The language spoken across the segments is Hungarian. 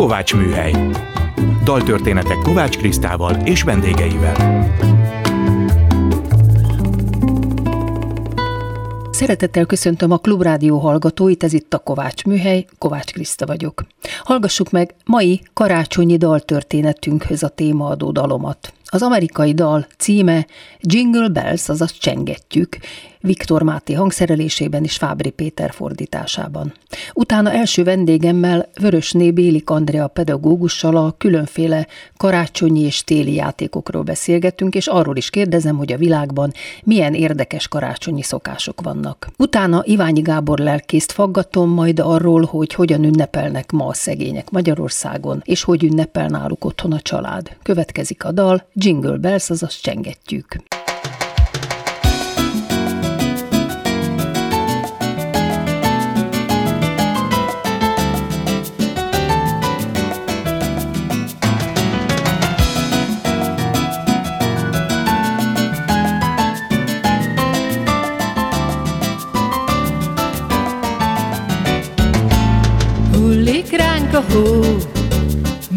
Kovács Műhely. Daltörténetek Kovács Krisztával és vendégeivel. Szeretettel köszöntöm a Klubrádió hallgatóit, ez itt a Kovács Műhely, Kovács Kriszta vagyok. Hallgassuk meg mai karácsonyi daltörténetünkhöz a témaadó dalomat. Az amerikai dal címe Jingle Bells, azaz csengetjük, Viktor Máté hangszerelésében és Fábri Péter fordításában. Utána első vendégemmel Vörösné Bélik Andrea pedagógussal a különféle karácsonyi és téli játékokról beszélgetünk, és arról is kérdezem, hogy a világban milyen érdekes karácsonyi szokások vannak. Utána Iványi Gábor lelkészt faggatom majd arról, hogy hogyan ünnepelnek ma a szegények Magyarországon, és hogy ünnepel náluk otthon a család. Következik a dal, Jingle Bells, azaz csengetjük.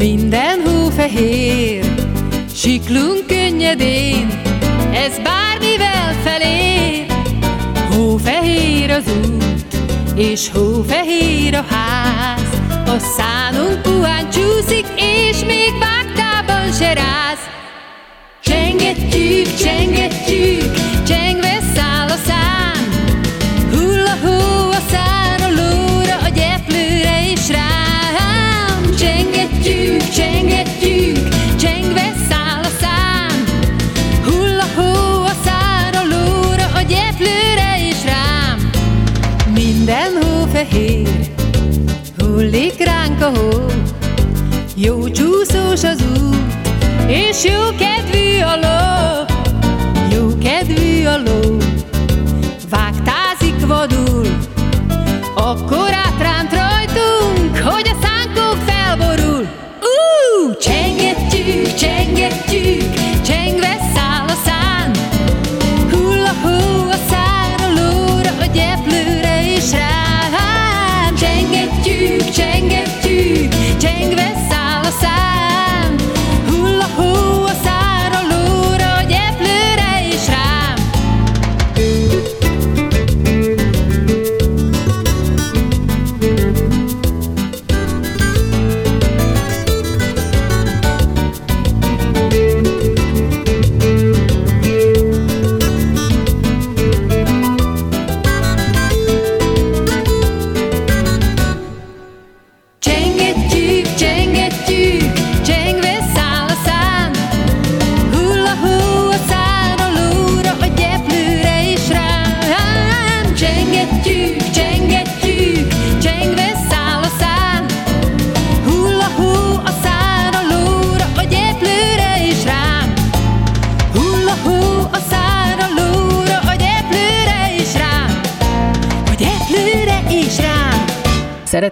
Minden hó fehér, siklunk könnyedén, ez bármivel felé. Hófehér az út, és hófehér a ház, a szánunk puhán csúszik, és még vágtában se ráz. Csengetjük, csengetjük, fehér, hullik ránk a hó, jó csúszós az út, és jó kedvű a ló, jó kedvű a ló, vágtázik vadul, akkor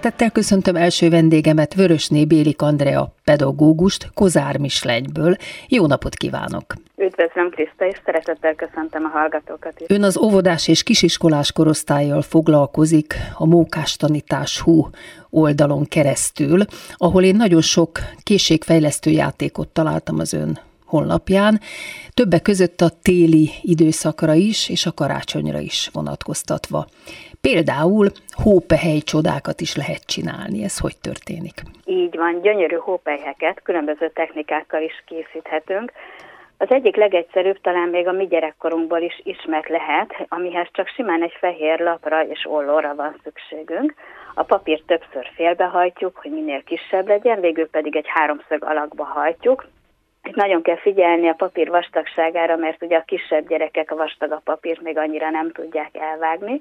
Szeretettel köszöntöm első vendégemet, Vörösné Bélik Andrea pedagógust, Kozár Mislegyből. Jó napot kívánok! Üdvözlöm Kriszta, és szeretettel köszöntöm a hallgatókat is. Ön az óvodás és kisiskolás korosztályjal foglalkozik a Mókás Tanítás Hú oldalon keresztül, ahol én nagyon sok készségfejlesztő játékot találtam az ön honlapján, többek között a téli időszakra is, és a karácsonyra is vonatkoztatva. Például hópehely csodákat is lehet csinálni. Ez hogy történik? Így van, gyönyörű hópelyheket különböző technikákkal is készíthetünk. Az egyik legegyszerűbb talán még a mi gyerekkorunkból is ismert lehet, amihez csak simán egy fehér lapra és ollóra van szükségünk. A papírt többször félbehajtjuk, hogy minél kisebb legyen, végül pedig egy háromszög alakba hajtjuk, itt nagyon kell figyelni a papír vastagságára, mert ugye a kisebb gyerekek a vastagabb papírt még annyira nem tudják elvágni.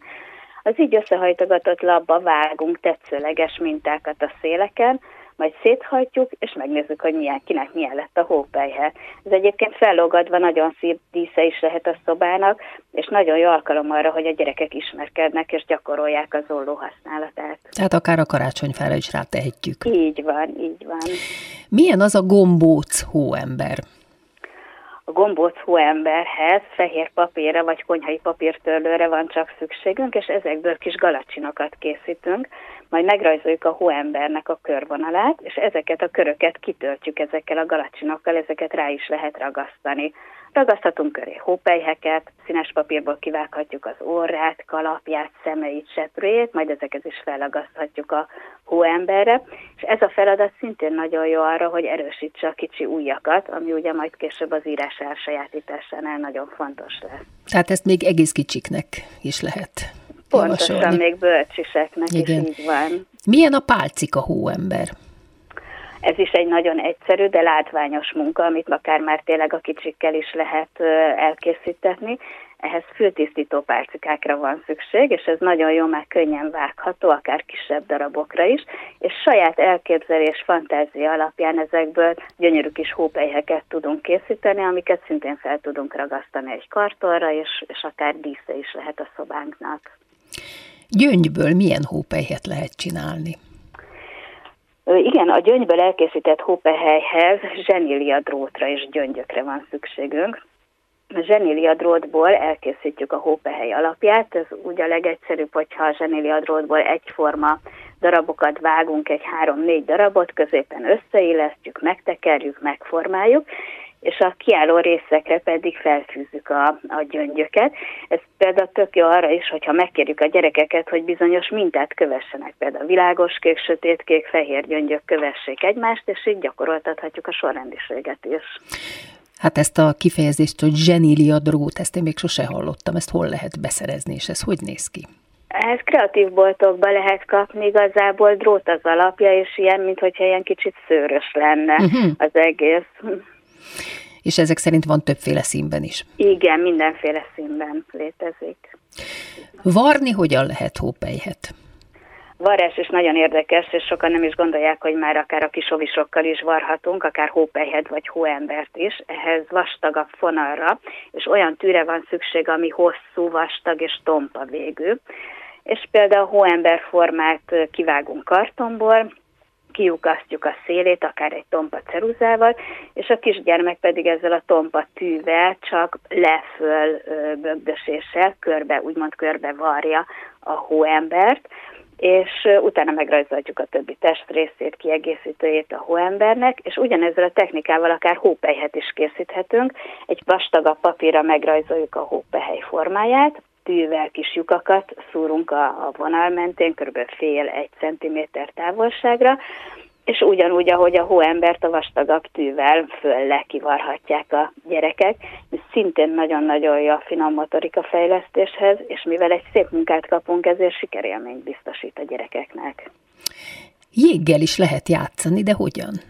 Az így összehajtogatott labba vágunk tetszőleges mintákat a széleken, majd széthajtjuk, és megnézzük, hogy milyen, kinek milyen lett a hópelyhe. Ez egyébként fellógadva nagyon szép dísze is lehet a szobának, és nagyon jó alkalom arra, hogy a gyerekek ismerkednek és gyakorolják az olló használatát. Tehát akár a karácsonyfára is rátehetjük. Így van, így van. Milyen az a gombóc hóember? A a gombóc hóemberhez fehér papírra vagy konyhai papírtörlőre van csak szükségünk, és ezekből kis galacsinokat készítünk, majd megrajzoljuk a hóembernek a körvonalát, és ezeket a köröket kitöltjük ezekkel a galacsinokkal, ezeket rá is lehet ragasztani. Ragaszthatunk köré hópelyheket, színes papírból kivághatjuk az orrát, kalapját, szemeit, seprőjét, majd ezeket is felragaszthatjuk a hóemberre, és ez a feladat szintén nagyon jó arra, hogy erősítse a kicsi ujjakat, ami ugye majd később az írás elsajátításánál nagyon fontos lesz. Tehát ezt még egész kicsiknek is lehet Pontosan, javasolni. még bölcsiseknek Igen. is így van. Milyen a pálcika hóember? Ez is egy nagyon egyszerű, de látványos munka, amit akár már tényleg a kicsikkel is lehet ö, elkészítetni. Ehhez fültisztító pálcikákra van szükség, és ez nagyon jó, már könnyen vágható, akár kisebb darabokra is, és saját elképzelés, fantázia alapján ezekből gyönyörű kis hópelyheket tudunk készíteni, amiket szintén fel tudunk ragasztani egy kartonra, és, és akár dísze is lehet a szobánknak. Gyöngyből milyen hópelyhet lehet csinálni? Igen, a gyöngyből elkészített hópehelyhez zsenília drótra és gyöngyökre van szükségünk. A zsenília drótból elkészítjük a hópehely alapját, ez úgy a legegyszerűbb, hogyha a zsenília drótból egyforma darabokat vágunk, egy három-négy darabot, középen összeillesztjük, megtekerjük, megformáljuk, és a kiálló részekre pedig felfűzzük a, a gyöngyöket. Ez például tök jó arra is, hogyha megkérjük a gyerekeket, hogy bizonyos mintát kövessenek, például világos kék, sötét kék, fehér gyöngyök kövessék egymást, és így gyakoroltathatjuk a sorrendiséget is. Hát ezt a kifejezést, hogy zsenília drót, ezt én még sose hallottam, ezt hol lehet beszerezni, és ez hogy néz ki? Ez kreatív boltokba lehet kapni, igazából drót az alapja, és ilyen, mintha ilyen kicsit szőrös lenne Mhm. az egész. És ezek szerint van többféle színben is. Igen, mindenféle színben létezik. Varni hogyan lehet hópelyhet? Varás is nagyon érdekes, és sokan nem is gondolják, hogy már akár a kisovisokkal is varhatunk, akár hópelyhet vagy hóembert is. Ehhez vastagabb fonalra, és olyan tűre van szükség, ami hosszú, vastag és tompa végű. És például hóember formát kivágunk kartonból, kiukasztjuk a szélét, akár egy tompa ceruzával, és a kisgyermek pedig ezzel a tompa tűvel csak leföl bögdöséssel körbe, úgymond körbe varja a hóembert, és utána megrajzoljuk a többi testrészét, kiegészítőjét a hóembernek, és ugyanezzel a technikával akár hópelyhet is készíthetünk. Egy vastagabb papírra megrajzoljuk a hópehely formáját, tűvel kis lyukakat szúrunk a, a vonal mentén, kb. fél-egy centiméter távolságra, és ugyanúgy, ahogy a hóembert a vastagabb tűvel föl lekivarhatják a gyerekek. Ez szintén nagyon-nagyon jó a finom motorika fejlesztéshez, és mivel egy szép munkát kapunk, ezért sikerélményt biztosít a gyerekeknek. Jéggel is lehet játszani, de hogyan?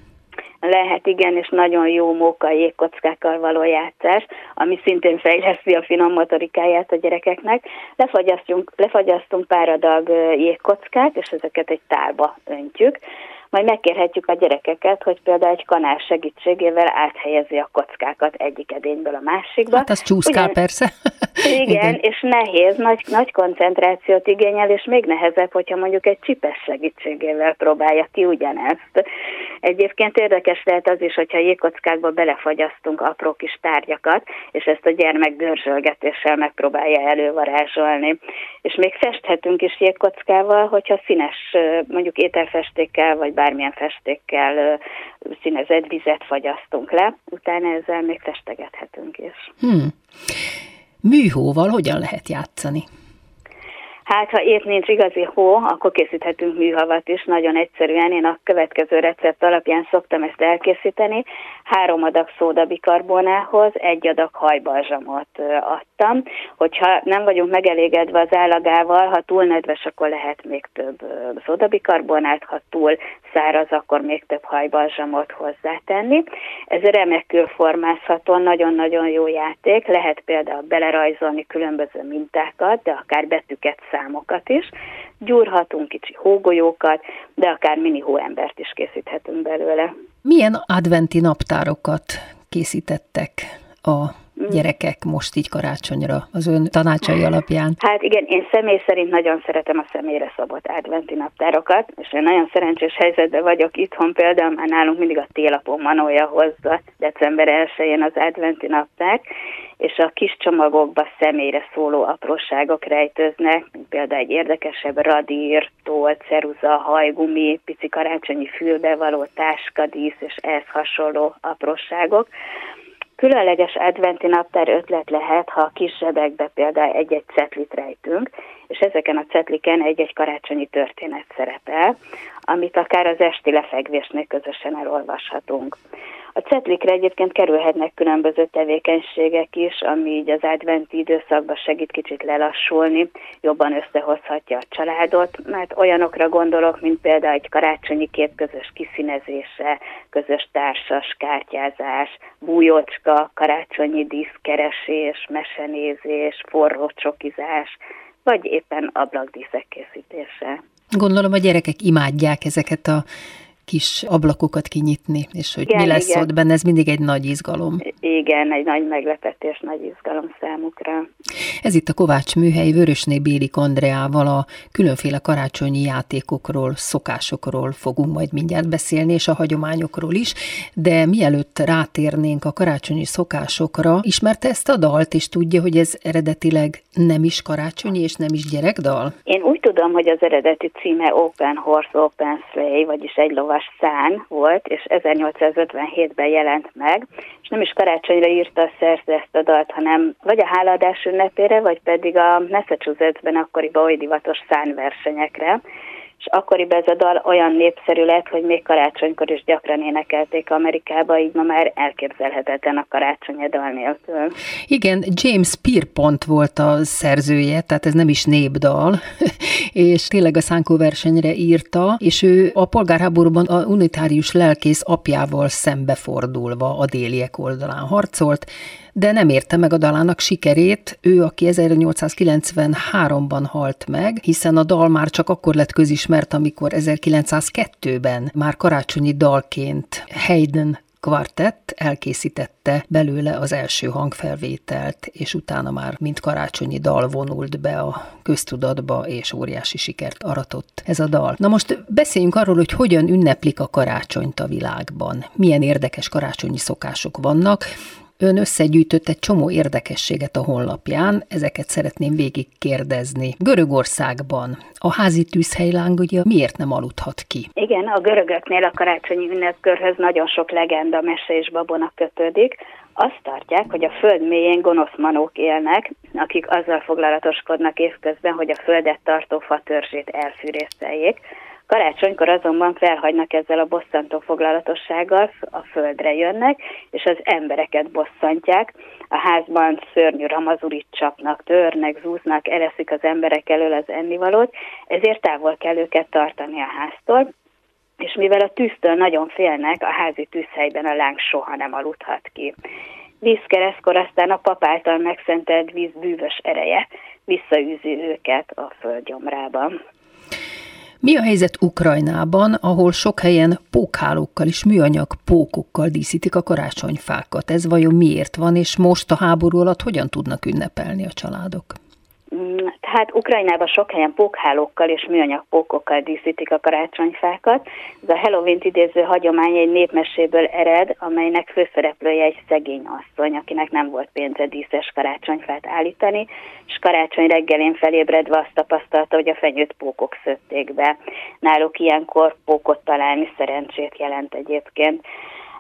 Lehet igen, és nagyon jó móka jégkockákkal való játszás, ami szintén fejleszti a finom motorikáját a gyerekeknek. Lefagyasztunk, lefagyasztunk pár adag jégkockát, és ezeket egy tálba öntjük. Majd megkérhetjük a gyerekeket, hogy például egy kanál segítségével áthelyezi a kockákat egyik edényből a másikba. Hát az csúszkál Ugyan- persze. Igen, Igen, és nehéz, nagy, nagy koncentrációt igényel, és még nehezebb, hogyha mondjuk egy csipes segítségével próbálja ki ugyanezt. Egyébként érdekes lehet az is, hogyha jégkockákba belefagyasztunk apró kis tárgyakat, és ezt a gyermek dörzsölgetéssel megpróbálja elővarázsolni. És még festhetünk is jégkockával, hogyha színes, mondjuk ételfestékkel, vagy bármilyen festékkel színezett vizet fagyasztunk le, utána ezzel még festegethetünk is. Hmm. Műhóval hogyan lehet játszani? Hát, ha épp nincs igazi hó, akkor készíthetünk műhavat is, nagyon egyszerűen. Én a következő recept alapján szoktam ezt elkészíteni. Három adag szódabikarbónához egy adag hajbalzsamot adtam. Hogyha nem vagyunk megelégedve az állagával, ha túl nedves, akkor lehet még több szódabikarbonát, ha túl száraz, akkor még több hajbalzsamot hozzátenni. Ez remekül formázható, nagyon-nagyon jó játék. Lehet például belerajzolni különböző mintákat, de akár betűket, számokat is. Gyúrhatunk kicsi hógolyókat, de akár mini hóembert is készíthetünk belőle. Milyen adventi naptárokat készítettek a gyerekek most így karácsonyra az ön tanácsai alapján? Hát igen, én személy szerint nagyon szeretem a személyre szabott adventi naptárokat, és én nagyon szerencsés helyzetben vagyok itthon, például már nálunk mindig a télapon manója hozza december 1-én az adventi naptár, és a kis csomagokba személyre szóló apróságok rejtőznek, mint például egy érdekesebb radír, toll, ceruza, hajgumi, pici karácsonyi fülbevaló, táskadísz és ehhez hasonló apróságok. Különleges adventi naptár ötlet lehet, ha kis zsebekbe például egy-egy cetlit rejtünk, és ezeken a cetliken egy-egy karácsonyi történet szerepel, amit akár az esti lefekvésnél közösen elolvashatunk. A cetlikre egyébként kerülhetnek különböző tevékenységek is, ami így az adventi időszakban segít kicsit lelassulni, jobban összehozhatja a családot, mert olyanokra gondolok, mint például egy karácsonyi kép közös kiszínezése, közös társas kártyázás, bújócska, karácsonyi díszkeresés, mesenézés, forró csokizás, vagy éppen ablakdíszek készítése. Gondolom a gyerekek imádják ezeket a kis ablakokat kinyitni, és hogy igen, mi lesz igen. ott benne, ez mindig egy nagy izgalom. Igen, egy nagy meglepetés, nagy izgalom számukra. Ez itt a Kovács Műhely Vörösné Bélik Andreával a különféle karácsonyi játékokról, szokásokról fogunk majd mindjárt beszélni, és a hagyományokról is, de mielőtt rátérnénk a karácsonyi szokásokra, ismerte ezt a dalt, és tudja, hogy ez eredetileg nem is karácsonyi, és nem is gyerekdal? Én úgy tudom, hogy az eredeti címe Open Horse, Open Sleigh, vagyis egy lovas Szán volt, és 1857-ben jelent meg, és nem is karácsonyra írta a szerző ezt a dalt, hanem vagy a háladás ünnepére, vagy pedig a Massachusettsben akkoriban oly divatos szánversenyekre, és akkoriban ez a dal olyan népszerű lett, hogy még karácsonykor is gyakran énekelték Amerikába, így ma már elképzelhetetlen a karácsonyi dal nélkül. Igen, James Pierpont volt a szerzője, tehát ez nem is népdal, és tényleg a szánkó versenyre írta, és ő a polgárháborúban a unitárius lelkész apjával szembefordulva a déliek oldalán harcolt, de nem érte meg a dalának sikerét, ő, aki 1893-ban halt meg, hiszen a dal már csak akkor lett közismert, amikor 1902-ben már karácsonyi dalként Haydn kvartett elkészítette belőle az első hangfelvételt, és utána már mint karácsonyi dal vonult be a köztudatba, és óriási sikert aratott ez a dal. Na most beszéljünk arról, hogy hogyan ünneplik a karácsonyt a világban. Milyen érdekes karácsonyi szokások vannak, Ön összegyűjtött egy csomó érdekességet a honlapján, ezeket szeretném végig kérdezni. Görögországban a házi tűzhely ugye miért nem aludhat ki? Igen, a görögöknél a karácsonyi ünnepkörhöz nagyon sok legenda, mese és babona kötődik. Azt tartják, hogy a föld mélyén gonosz manók élnek, akik azzal foglalatoskodnak évközben, hogy a földet tartó fatörzsét elfűrészeljék, Karácsonykor azonban felhagynak ezzel a bosszantó foglalatossággal, a földre jönnek, és az embereket bosszantják. A házban szörnyű ramazurit csapnak, törnek, zúznak, eleszik az emberek elől az ennivalót, ezért távol kell őket tartani a háztól, és mivel a tűztől nagyon félnek, a házi tűzhelyben a láng soha nem aludhat ki. Vízkeresztkor aztán a pap által megszentelt víz bűvös ereje visszaűzi őket a földgyomrában. Mi a helyzet Ukrajnában, ahol sok helyen pókhálókkal és műanyag pókokkal díszítik a karácsonyfákat? Ez vajon miért van, és most a háború alatt hogyan tudnak ünnepelni a családok? Hát Ukrajnában sok helyen pókhálókkal és műanyag pókokkal díszítik a karácsonyfákat. Ez a halloween idéző hagyomány egy népmeséből ered, amelynek főszereplője egy szegény asszony, akinek nem volt pénze díszes karácsonyfát állítani, és karácsony reggelén felébredve azt tapasztalta, hogy a fenyőt pókok szötték be. Náluk ilyenkor pókot találni szerencsét jelent egyébként.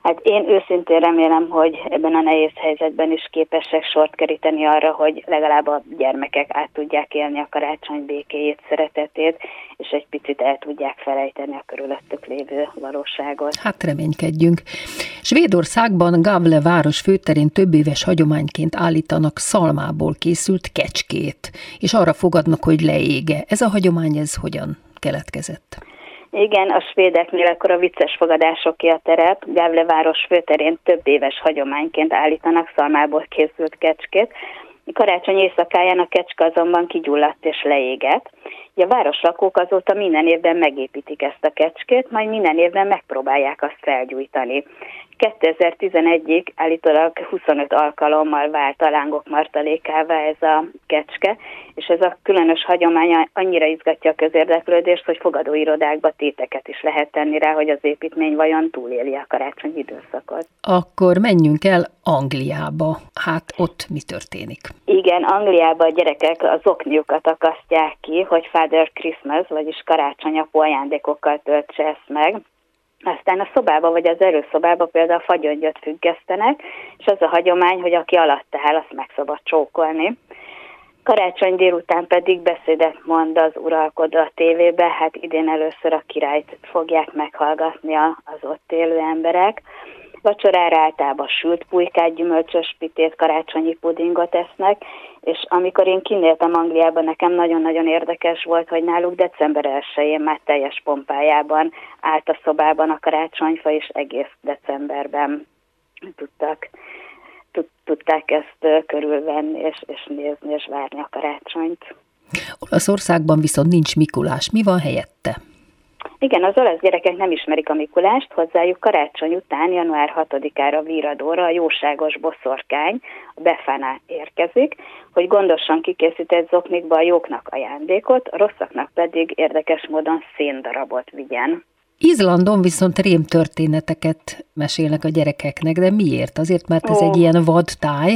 Hát én őszintén remélem, hogy ebben a nehéz helyzetben is képesek sort keríteni arra, hogy legalább a gyermekek át tudják élni a karácsony békéjét, szeretetét, és egy picit el tudják felejteni a körülöttük lévő valóságot. Hát reménykedjünk. Svédországban Gavle város főterén több éves hagyományként állítanak szalmából készült kecskét, és arra fogadnak, hogy leége. Ez a hagyomány, ez hogyan keletkezett? Igen, a svédeknél akkor a vicces fogadásoké a terep. Gávle város főterén több éves hagyományként állítanak szalmából készült kecskét. Karácsony éjszakáján a kecske azonban kigyulladt és leégett. A városlakók azóta minden évben megépítik ezt a kecskét, majd minden évben megpróbálják azt felgyújtani. 2011-ig állítólag 25 alkalommal vált a lángok martalékává ez a kecske, és ez a különös hagyomány annyira izgatja a közérdeklődést, hogy fogadóirodákba téteket is lehet tenni rá, hogy az építmény vajon túléli a karácsony időszakot. Akkor menjünk el Angliába. Hát ott mi történik? Igen, Angliában a gyerekek az okniukat akasztják ki, hogy Father Christmas, vagyis karácsonyapó ajándékokkal töltse ezt meg. Aztán a szobába vagy az előszobába például fagyöngyöt függesztenek, és az a hagyomány, hogy aki alatt áll, azt meg szabad csókolni. Karácsony délután pedig beszédet mond az uralkodó a tévébe, hát idén először a királyt fogják meghallgatni az ott élő emberek. Vacsorára általában sült pulykát, gyümölcsös pitét, karácsonyi pudingot esznek, és amikor én kinéltem Angliában, nekem nagyon-nagyon érdekes volt, hogy náluk december 1-én már teljes pompájában állt a szobában a karácsonyfa, és egész decemberben tudtak, tudták ezt körülvenni, és, és nézni, és várni a karácsonyt. Olaszországban viszont nincs Mikulás. Mi van helyette? Igen, az olasz gyerekek nem ismerik a Mikulást, hozzájuk karácsony után, január 6-ára víradóra a jóságos boszorkány, a Befana érkezik, hogy gondosan kikészített zoknikba a jóknak ajándékot, a rosszaknak pedig érdekes módon széndarabot vigyen. Izlandon viszont rém történeteket mesélnek a gyerekeknek, de miért? Azért, mert ez Ó. egy ilyen vadtáj?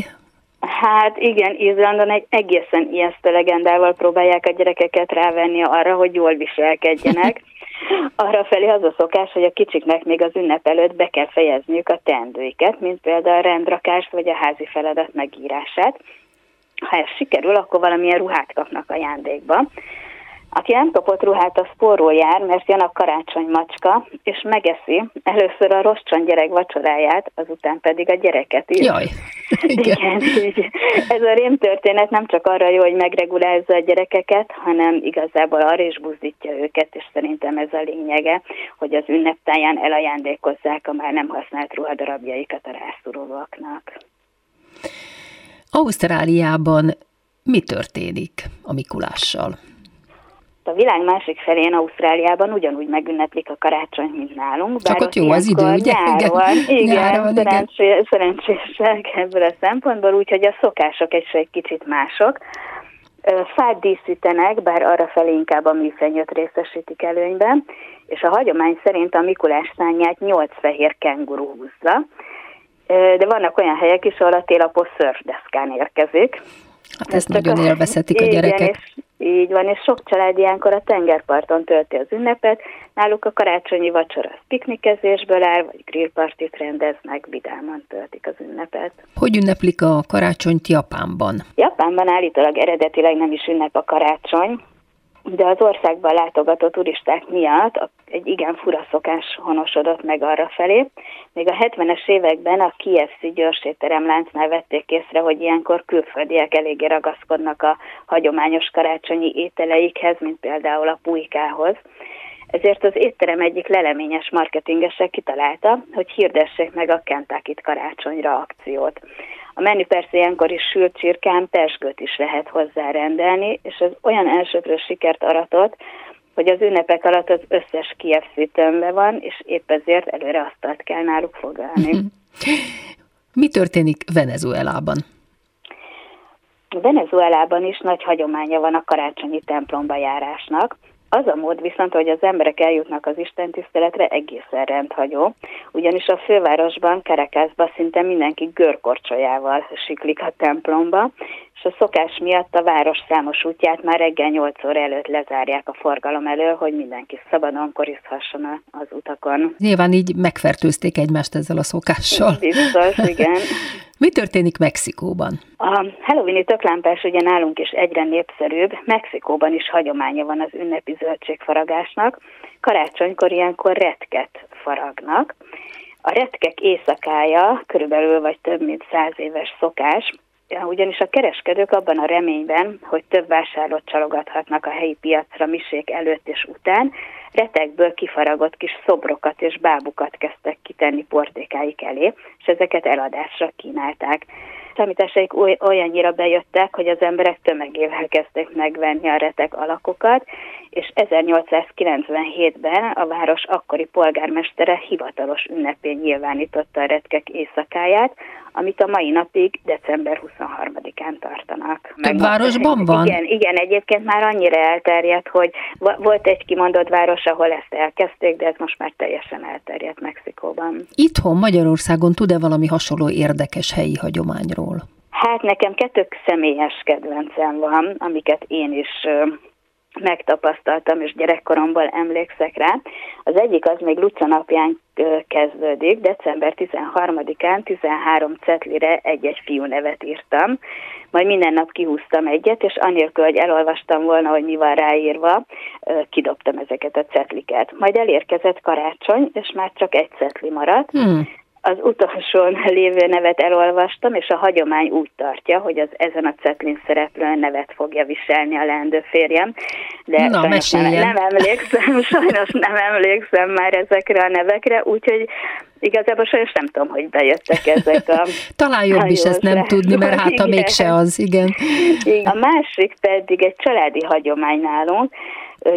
Hát igen, Izlandon egy egészen ijesztő legendával próbálják a gyerekeket rávenni arra, hogy jól viselkedjenek. Arra felé az a szokás, hogy a kicsiknek még az ünnep előtt be kell fejezniük a teendőiket, mint például a rendrakást vagy a házi feladat megírását. Ha ez sikerül, akkor valamilyen ruhát kapnak ajándékba. Aki nem kapott ruhát, az spórról jár, mert jön a karácsony macska, és megeszi először a rossz gyerek vacsoráját, azután pedig a gyereket is. Jaj, igen. igen így. Ez a rém történet nem csak arra jó, hogy megregulázza a gyerekeket, hanem igazából arra is buzdítja őket, és szerintem ez a lényege, hogy az ünneptáján elajándékozzák a már nem használt ruhadarabjaikat a rászorulóknak. Ausztráliában mi történik a Mikulással? A világ másik felén, Ausztráliában ugyanúgy megünneplik a karácsony, mint nálunk. Csak ott jó az idő, ugye? Nyáron, igen, igen, nyáron, szerencsé, igen. szerencsések ebből a szempontból, úgyhogy a szokások egy, egy kicsit mások. Fát díszítenek, bár arra felé inkább a műfenyőt részesítik előnyben, és a hagyomány szerint a Mikulás szányát nyolc fehér kenguru húzza, de vannak olyan helyek is, ahol a télapos szörfdeszkán érkezik. Hát ezt nagyon élvezhetik a gyerekek. Igen, és így van, és sok család ilyenkor a tengerparton tölti az ünnepet, náluk a karácsonyi vacsora piknikezésből áll, vagy grillpartit rendeznek, vidáman töltik az ünnepet. Hogy ünneplik a karácsonyt Japánban? Japánban állítólag eredetileg nem is ünnep a karácsony, de az országban látogató turisták miatt egy igen fura szokás honosodott meg arra felé. Még a 70-es években a KFC gyorsétteremláncnál vették észre, hogy ilyenkor külföldiek eléggé ragaszkodnak a hagyományos karácsonyi ételeikhez, mint például a pulykához. Ezért az étterem egyik leleményes marketingese kitalálta, hogy hirdessék meg a Kentucky karácsonyra akciót. A menü persze ilyenkor is sült csirkán, persgőt is lehet hozzárendelni, és ez olyan elsőprő sikert aratott, hogy az ünnepek alatt az összes KFC tömbe van, és épp ezért előre asztalt kell náluk foglalni. Mi történik Venezuelában? Venezuelában is nagy hagyománya van a karácsonyi templomba járásnak. Az a mód viszont, hogy az emberek eljutnak az Isten tiszteletre egészen rendhagyó, ugyanis a fővárosban, Kerekázban szinte mindenki görkorcsolyával siklik a templomba, és a szokás miatt a város számos útját már reggel 8 óra előtt lezárják a forgalom elől, hogy mindenki szabadon korizhasson az utakon. Nyilván így megfertőzték egymást ezzel a szokással. Biztos, igen. Mi történik Mexikóban? A Halloweeni töklámpás ugye nálunk is egyre népszerűbb. Mexikóban is hagyománya van az ünnepi zöldségfaragásnak. Karácsonykor ilyenkor retket faragnak. A retkek éjszakája körülbelül vagy több mint száz éves szokás, ugyanis a kereskedők abban a reményben, hogy több vásárlót csalogathatnak a helyi piacra misék előtt és után, retekből kifaragott kis szobrokat és bábukat kezdtek kitenni portékáik elé, és ezeket eladásra kínálták. számításaik olyannyira bejöttek, hogy az emberek tömegével kezdték megvenni a retek alakokat, és 1897-ben a város akkori polgármestere hivatalos ünnepén nyilvánította a retkek éjszakáját, amit a mai napig december 23-án tartanak. Több városban van? Igen, igen, egyébként már annyira elterjedt, hogy volt egy kimondott város, ahol ezt elkezdték, de ez most már teljesen elterjedt Mexikóban. Itthon Magyarországon tud-e valami hasonló érdekes helyi hagyományról? Hát nekem kettő személyes kedvencem van, amiket én is megtapasztaltam, és gyerekkoromból emlékszek rá. Az egyik az még Luca napján kezdődik, december 13-án 13 cetlire egy-egy fiú nevet írtam, majd minden nap kihúztam egyet, és anélkül, hogy elolvastam volna, hogy mi van ráírva, kidobtam ezeket a cetliket. Majd elérkezett karácsony, és már csak egy cetli maradt, hmm az utolsó lévő nevet elolvastam, és a hagyomány úgy tartja, hogy az ezen a cetlin szereplő nevet fogja viselni a leendő férjem. De Na, nem, nem emlékszem, sajnos nem emlékszem már ezekre a nevekre, úgyhogy igazából sajnos nem tudom, hogy bejöttek ezek a... Talán jobb is ezt nem tudni, mert hát a mégse az, igen. A másik pedig egy családi hagyomány nálunk,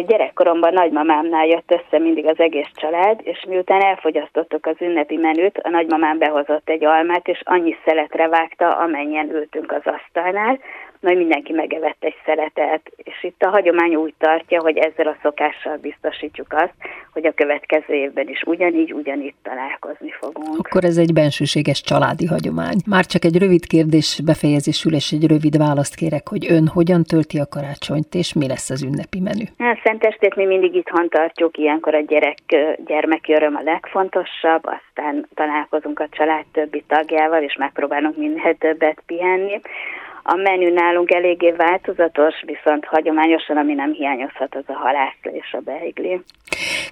gyerekkoromban nagymamámnál jött össze mindig az egész család, és miután elfogyasztottuk az ünnepi menüt, a nagymamám behozott egy almát, és annyi szeletre vágta, amennyien ültünk az asztalnál, majd mindenki megevett egy szeretet, és itt a hagyomány úgy tartja, hogy ezzel a szokással biztosítjuk azt, hogy a következő évben is ugyanígy, ugyanitt találkozni fogunk. Akkor ez egy bensőséges családi hagyomány. Már csak egy rövid kérdés befejezésül, és egy rövid választ kérek, hogy ön hogyan tölti a karácsonyt, és mi lesz az ünnepi menü? A hát, Szentestét mi mindig itthon tartjuk, ilyenkor a gyerek, gyermeki öröm a legfontosabb, aztán találkozunk a család többi tagjával, és megpróbálunk minél többet pihenni. A menü nálunk eléggé változatos, viszont hagyományosan, ami nem hiányozhat, az a halászle és a beigli.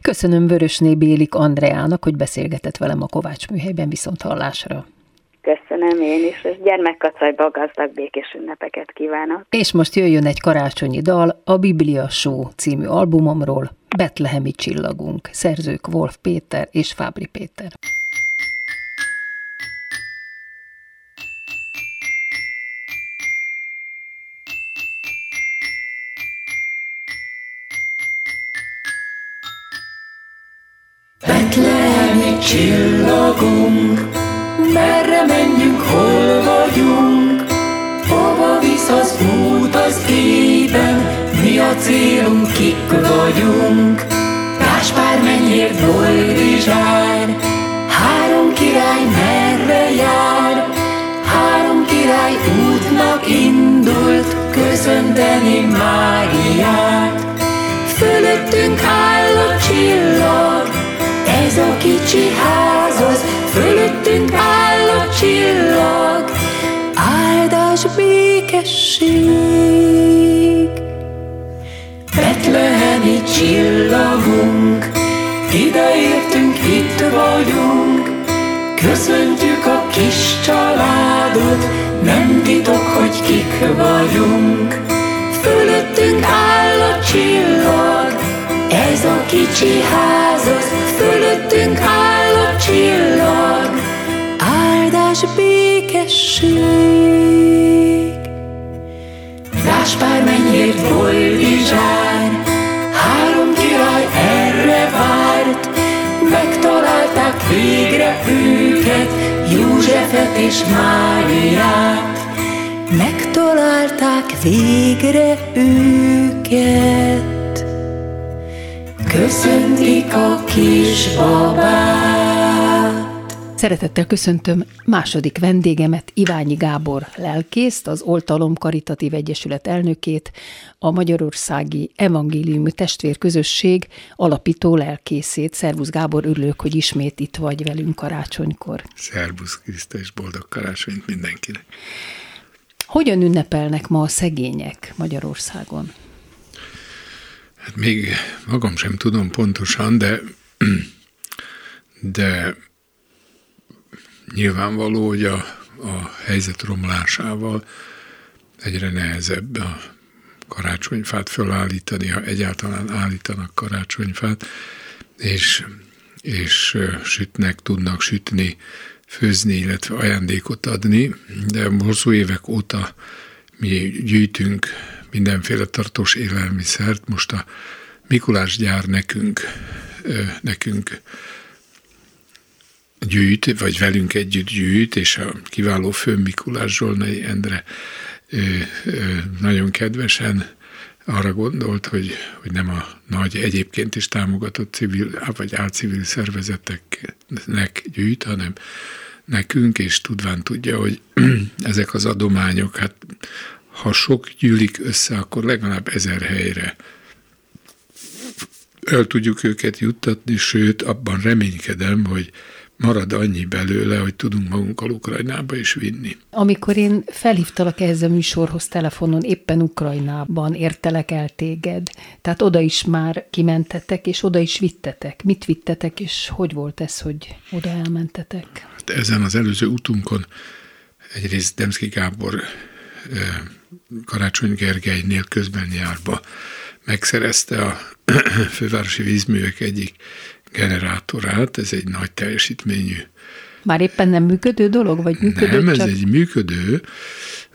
Köszönöm Vörösné Bélik Andreának, hogy beszélgetett velem a Kovács műhelyben viszont hallásra. Köszönöm én is, és gyermekkacajba gazdag békés ünnepeket kívánok. És most jöjjön egy karácsonyi dal a Biblia Show című albumomról, Betlehemi csillagunk, szerzők Wolf Péter és Fábri Péter. Csillagunk, merre menjünk, hol vagyunk, hova visz az út az ében, mi a célunk, kik vagyunk. Gáspár mennyért boldizsár, három király merre jár, három király útnak indult, köszönteni Máriát. Fölöttünk áll a csillag, kicsi ház az, fölöttünk áll a csillag, áldás békesség. Betlehemi csillagunk, ideértünk, itt vagyunk, Köszöntjük a kis családot, nem titok, hogy kik vagyunk. Fölöttünk áll a csillag, ez a kicsi ház békesség. Gáspár mennyért boldizsár, három király erre várt, megtalálták végre őket, Józsefet és Máriát. Megtalálták végre őket. Köszöntik a kisbabát. Szeretettel köszöntöm második vendégemet, Iványi Gábor lelkészt, az Oltalom Karitatív Egyesület elnökét, a Magyarországi Evangéliumi Testvérközösség alapító lelkészét. Szervusz Gábor, örülök, hogy ismét itt vagy velünk karácsonykor. Szervusz Krisztus, és boldog karácsonyt mindenkinek. Hogyan ünnepelnek ma a szegények Magyarországon? Hát még magam sem tudom pontosan, de, de nyilvánvaló, hogy a, a helyzet romlásával egyre nehezebb a karácsonyfát fölállítani, ha egyáltalán állítanak karácsonyfát, és, és sütnek, tudnak sütni főzni, illetve ajándékot adni, de hosszú évek óta mi gyűjtünk mindenféle tartós élelmiszert. Most a Mikulás gyár nekünk, nekünk gyűjt, vagy velünk együtt gyűjt, és a kiváló fő Mikulás Zsolnai Endre nagyon kedvesen arra gondolt, hogy, hogy nem a nagy egyébként is támogatott civil vagy álcivil szervezeteknek gyűjt, hanem nekünk, és tudván tudja, hogy ezek az adományok, hát ha sok gyűlik össze, akkor legalább ezer helyre el tudjuk őket juttatni, sőt, abban reménykedem, hogy marad annyi belőle, hogy tudunk magunkkal Ukrajnába is vinni. Amikor én felhívtalak ehhez a műsorhoz telefonon, éppen Ukrajnában értelek el téged, tehát oda is már kimentetek, és oda is vittetek. Mit vittetek, és hogy volt ez, hogy oda elmentetek? Hát ezen az előző útunkon egyrészt Demszki Gábor Karácsony Gergelynél közben járva megszerezte a fővárosi vízművek egyik generátorát, ez egy nagy teljesítményű. Már éppen nem működő dolog, vagy működő? Nem, csak... ez egy működő,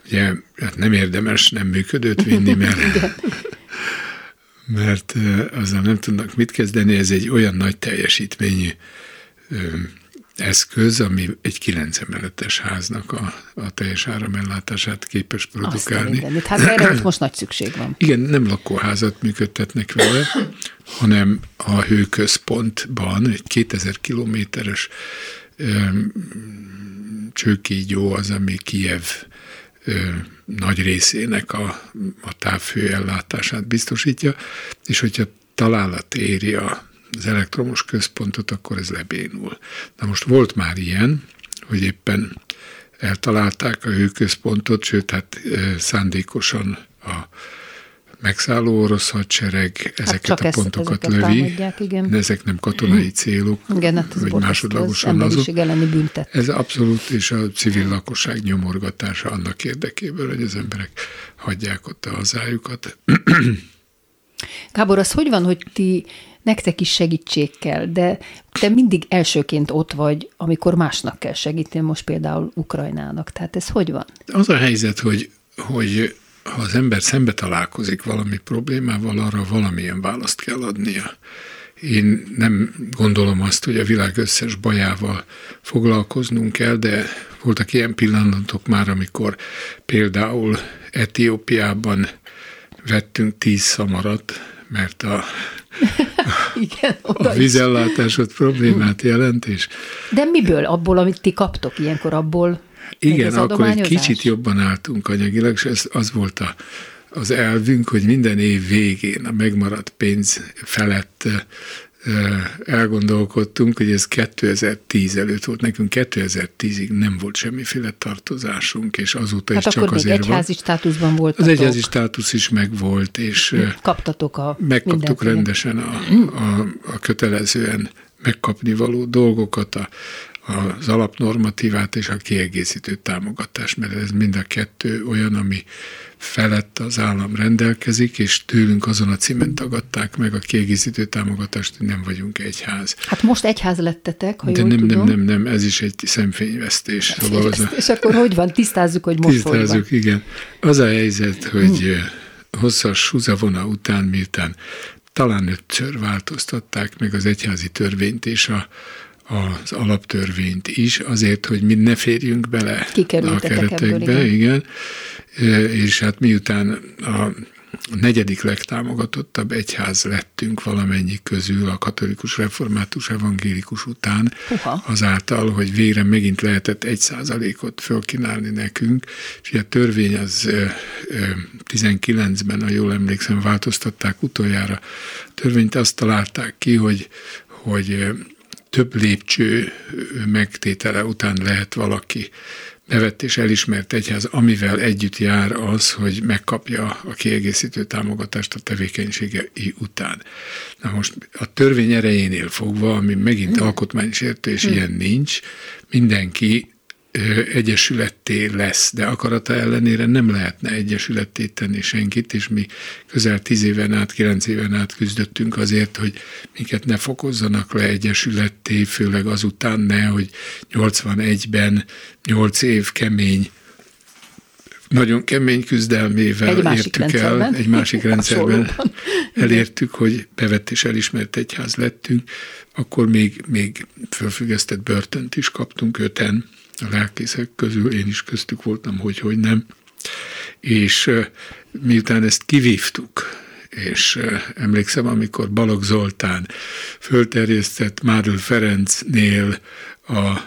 ugye hát nem érdemes nem működőt vinni, mert, mert azzal nem tudnak mit kezdeni, ez egy olyan nagy teljesítményű eszköz, ami egy kilenc emeletes háznak a, a teljes áramellátását képes produkálni. Azt hát erre most nagy szükség van. Igen, nem lakóházat működtetnek vele, hanem a hőközpontban egy 2000 kilométeres csőkígyó az, ami Kiev nagy részének a, a távfő ellátását biztosítja, és hogyha találat éri az elektromos központot, akkor ez lebénul. Na most volt már ilyen, hogy éppen eltalálták a hőközpontot, sőt, hát szándékosan a megszálló orosz hadsereg hát ezeket hát a pontokat ezeket lövi. Igen. De ezek nem katonai célok, igen, hát vagy másodlagosan azok. Ez abszolút, és a civil lakosság nyomorgatása annak érdekében, hogy az emberek hagyják ott a hazájukat. Gábor, az hogy van, hogy ti nektek is segítség kell, de te mindig elsőként ott vagy, amikor másnak kell segíteni, most például Ukrajnának. Tehát ez hogy van? Az a helyzet, hogy, hogy ha az ember szembe találkozik valami problémával, arra valamilyen választ kell adnia. Én nem gondolom azt, hogy a világ összes bajával foglalkoznunk kell, de voltak ilyen pillanatok már, amikor például Etiópiában vettünk tíz szamarat, mert a, Igen, a vízellátásod problémát jelent. És De miből? Abból, amit ti kaptok ilyenkor, abból Igen, akkor egy kicsit jobban álltunk anyagilag, és ez az volt a, az elvünk, hogy minden év végén a megmaradt pénz felett elgondolkodtunk, hogy ez 2010 előtt volt, nekünk 2010-ig nem volt semmiféle tartozásunk, és azóta hát is csak azért van. egyházi státuszban volt. Az egyházi státusz is megvolt, és kaptatok a megkaptuk rendesen a, a, a kötelezően megkapni való dolgokat, a, az alapnormatívát és a kiegészítő támogatást, mert ez mind a kettő olyan, ami felett az állam rendelkezik, és tőlünk azon a címen tagadták meg a kiegészítő támogatást, hogy nem vagyunk egyház. Hát most egyház lettetek, ha De jól nem, tudom. nem, nem, nem, ez is egy szemfényvesztés. Szóval a... És akkor hogy van? Tisztázzuk, hogy most Tisztázzuk, hogy van. igen. Az a helyzet, hogy hmm. hosszas húzavona után, miután talán ötször változtatták meg az egyházi törvényt és a, az alaptörvényt is, azért, hogy mi ne férjünk bele a keretekbe, ebből, igen. igen. És hát miután a negyedik legtámogatottabb egyház lettünk valamennyi közül a katolikus, református, evangélikus után, Uha. azáltal, hogy végre megint lehetett egy százalékot fölkínálni nekünk, és a törvény az 19-ben, a jól emlékszem, változtatták utoljára. A törvényt azt találták ki, hogy, hogy több lépcső megtétele után lehet valaki nevett és elismert egyház, amivel együtt jár az, hogy megkapja a kiegészítő támogatást a tevékenységei után. Na most a törvény erejénél fogva, ami megint alkotmánysértő, és ilyen nincs, mindenki egyesületté lesz, de akarata ellenére nem lehetne egyesületté tenni senkit, és mi közel tíz éven át, kilenc éven át küzdöttünk azért, hogy minket ne fokozzanak le egyesületté, főleg azután ne, hogy 81-ben nyolc év kemény nagyon kemény küzdelmével egy értük el, egy másik rendszerben elértük, hogy bevett és elismert egyház lettünk, akkor még, még fölfüggesztett börtönt is kaptunk öten, a lelkészek közül, én is köztük voltam, hogy, hogy nem. És miután ezt kivívtuk, és emlékszem, amikor Balog Zoltán fölterjesztett Márül Ferencnél a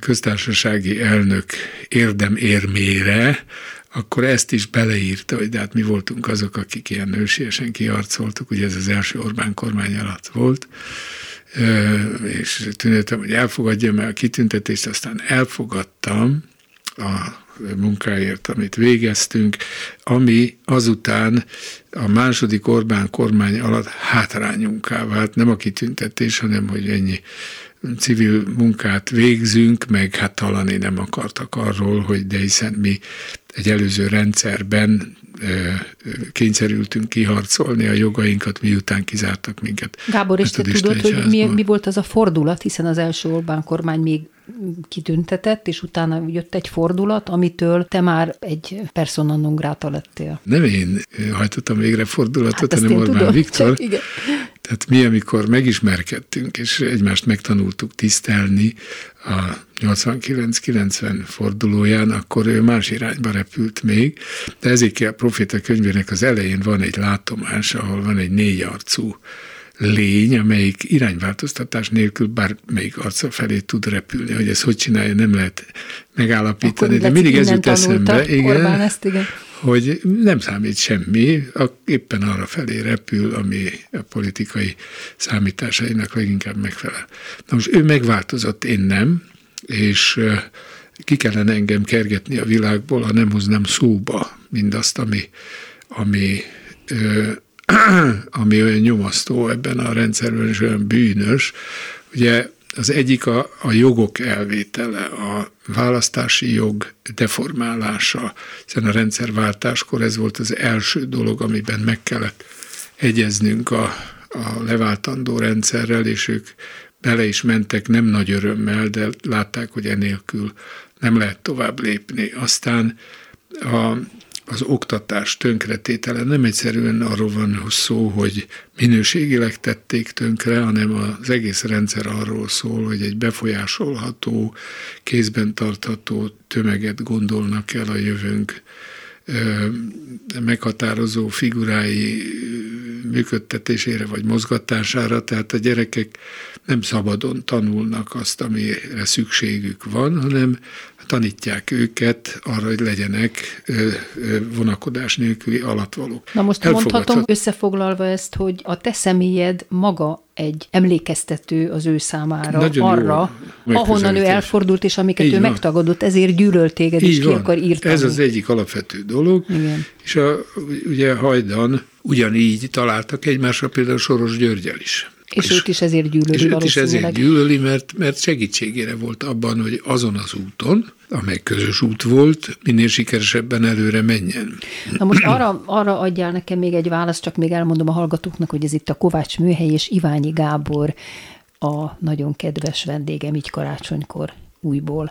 köztársasági elnök érdemérmére, akkor ezt is beleírta, hogy de hát mi voltunk azok, akik ilyen nősiesen kiharcoltuk, ugye ez az első Orbán kormány alatt volt, és tűnődtem, hogy elfogadjam el a kitüntetést, aztán elfogadtam a munkáért, amit végeztünk, ami azután a második Orbán kormány alatt hátrányunká vált, nem a kitüntetés, hanem hogy ennyi civil munkát végzünk, meg hát talani nem akartak arról, hogy de hiszen mi egy előző rendszerben kényszerültünk kiharcolni a jogainkat, miután kizártak minket. Gábor, és te tudod, hogy mi, mi volt az a fordulat, hiszen az első Orbán kormány még kitüntetett, és utána jött egy fordulat, amitől te már egy persona non grata lettél. Nem én hajtottam végre fordulatot, hát hanem Orbán tudom, Viktor. igen. Tehát mi, amikor megismerkedtünk, és egymást megtanultuk tisztelni a 89-90 fordulóján, akkor ő más irányba repült még, de a proféta könyvének az elején van egy látomás, ahol van egy négy arcú lény, amelyik irányváltoztatás nélkül bármelyik arca felé tud repülni. Hogy ez hogy csinálja, nem lehet megállapítani, Akkor de mindig ez jut eszembe. Igen, ezt, igen hogy nem számít semmi, éppen arra felé repül, ami a politikai számításainak leginkább megfelel. Na most ő megváltozott, én nem, és ki kellene engem kergetni a világból, ha nem hoznám szóba mindazt, ami, ami, ami olyan nyomasztó ebben a rendszerben, és olyan bűnös. Ugye az egyik a, a jogok elvétele, a választási jog deformálása, hiszen a rendszerváltáskor ez volt az első dolog, amiben meg kellett egyeznünk a, a leváltandó rendszerrel, és ők bele is mentek nem nagy örömmel, de látták, hogy enélkül nem lehet tovább lépni. Aztán a az oktatás tönkretétele nem egyszerűen arról van szó, hogy minőségileg tették tönkre, hanem az egész rendszer arról szól, hogy egy befolyásolható, kézben tartható tömeget gondolnak el a jövőnk meghatározó figurái működtetésére vagy mozgatására, tehát a gyerekek nem szabadon tanulnak azt, amire szükségük van, hanem tanítják őket arra, hogy legyenek vonakodás nélküli alatvalók. Na most mondhatom összefoglalva ezt, hogy a te személyed maga egy emlékeztető az ő számára Nagyon arra, ahonnan ő elfordult, és amiket Így ő van. megtagadott, ezért gyűlölt téged, Így és van. ki akar írtani. Ez az egyik alapvető dolog. Igen. És a, ugye hajdan ugyanígy találtak egymásra például Soros Györgyel is. És, és őt is ezért gyűlöli És őt is ezért gyűlöli, mert, mert segítségére volt abban, hogy azon az úton, amely közös út volt, minél sikeresebben előre menjen. Na most arra, arra adjál nekem még egy választ, csak még elmondom a hallgatóknak, hogy ez itt a Kovács Műhely és Iványi Gábor a nagyon kedves vendégem így karácsonykor újból,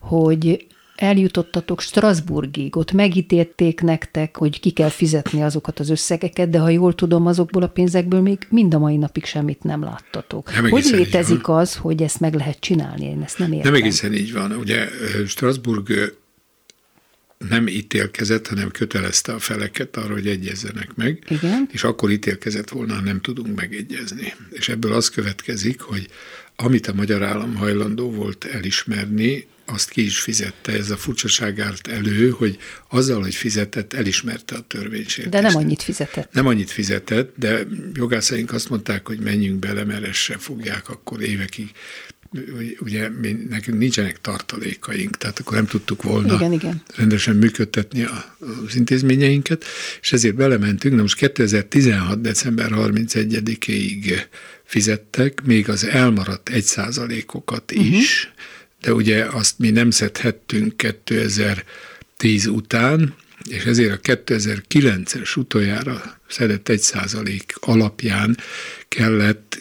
hogy eljutottatok Strasburgig, ott megítélték nektek, hogy ki kell fizetni azokat az összegeket, de ha jól tudom, azokból a pénzekből még mind a mai napig semmit nem láttatok. Nem hogy létezik az, hogy ezt meg lehet csinálni? Én ezt nem értem. Nem egészen így van. Ugye Strasbourg nem ítélkezett, hanem kötelezte a feleket arra, hogy egyezzenek meg, Igen. és akkor ítélkezett volna, ha nem tudunk megegyezni. És ebből az következik, hogy amit a magyar állam hajlandó volt elismerni, azt ki is fizette, ez a furcsaság állt elő, hogy azzal, hogy fizetett, elismerte a törvénysértést. De nem annyit fizetett. Nem annyit fizetett, de jogászaink azt mondták, hogy menjünk bele, mert ezt se fogják akkor évekig ugye mi, nekünk nincsenek tartalékaink, tehát akkor nem tudtuk volna igen, igen. rendesen működtetni a, az intézményeinket, és ezért belementünk, na most 2016. december 31-ig fizettek, még az elmaradt egy százalékokat is, uh-huh de ugye azt mi nem szedhettünk 2010 után, és ezért a 2009-es utoljára szedett 1 százalék alapján kellett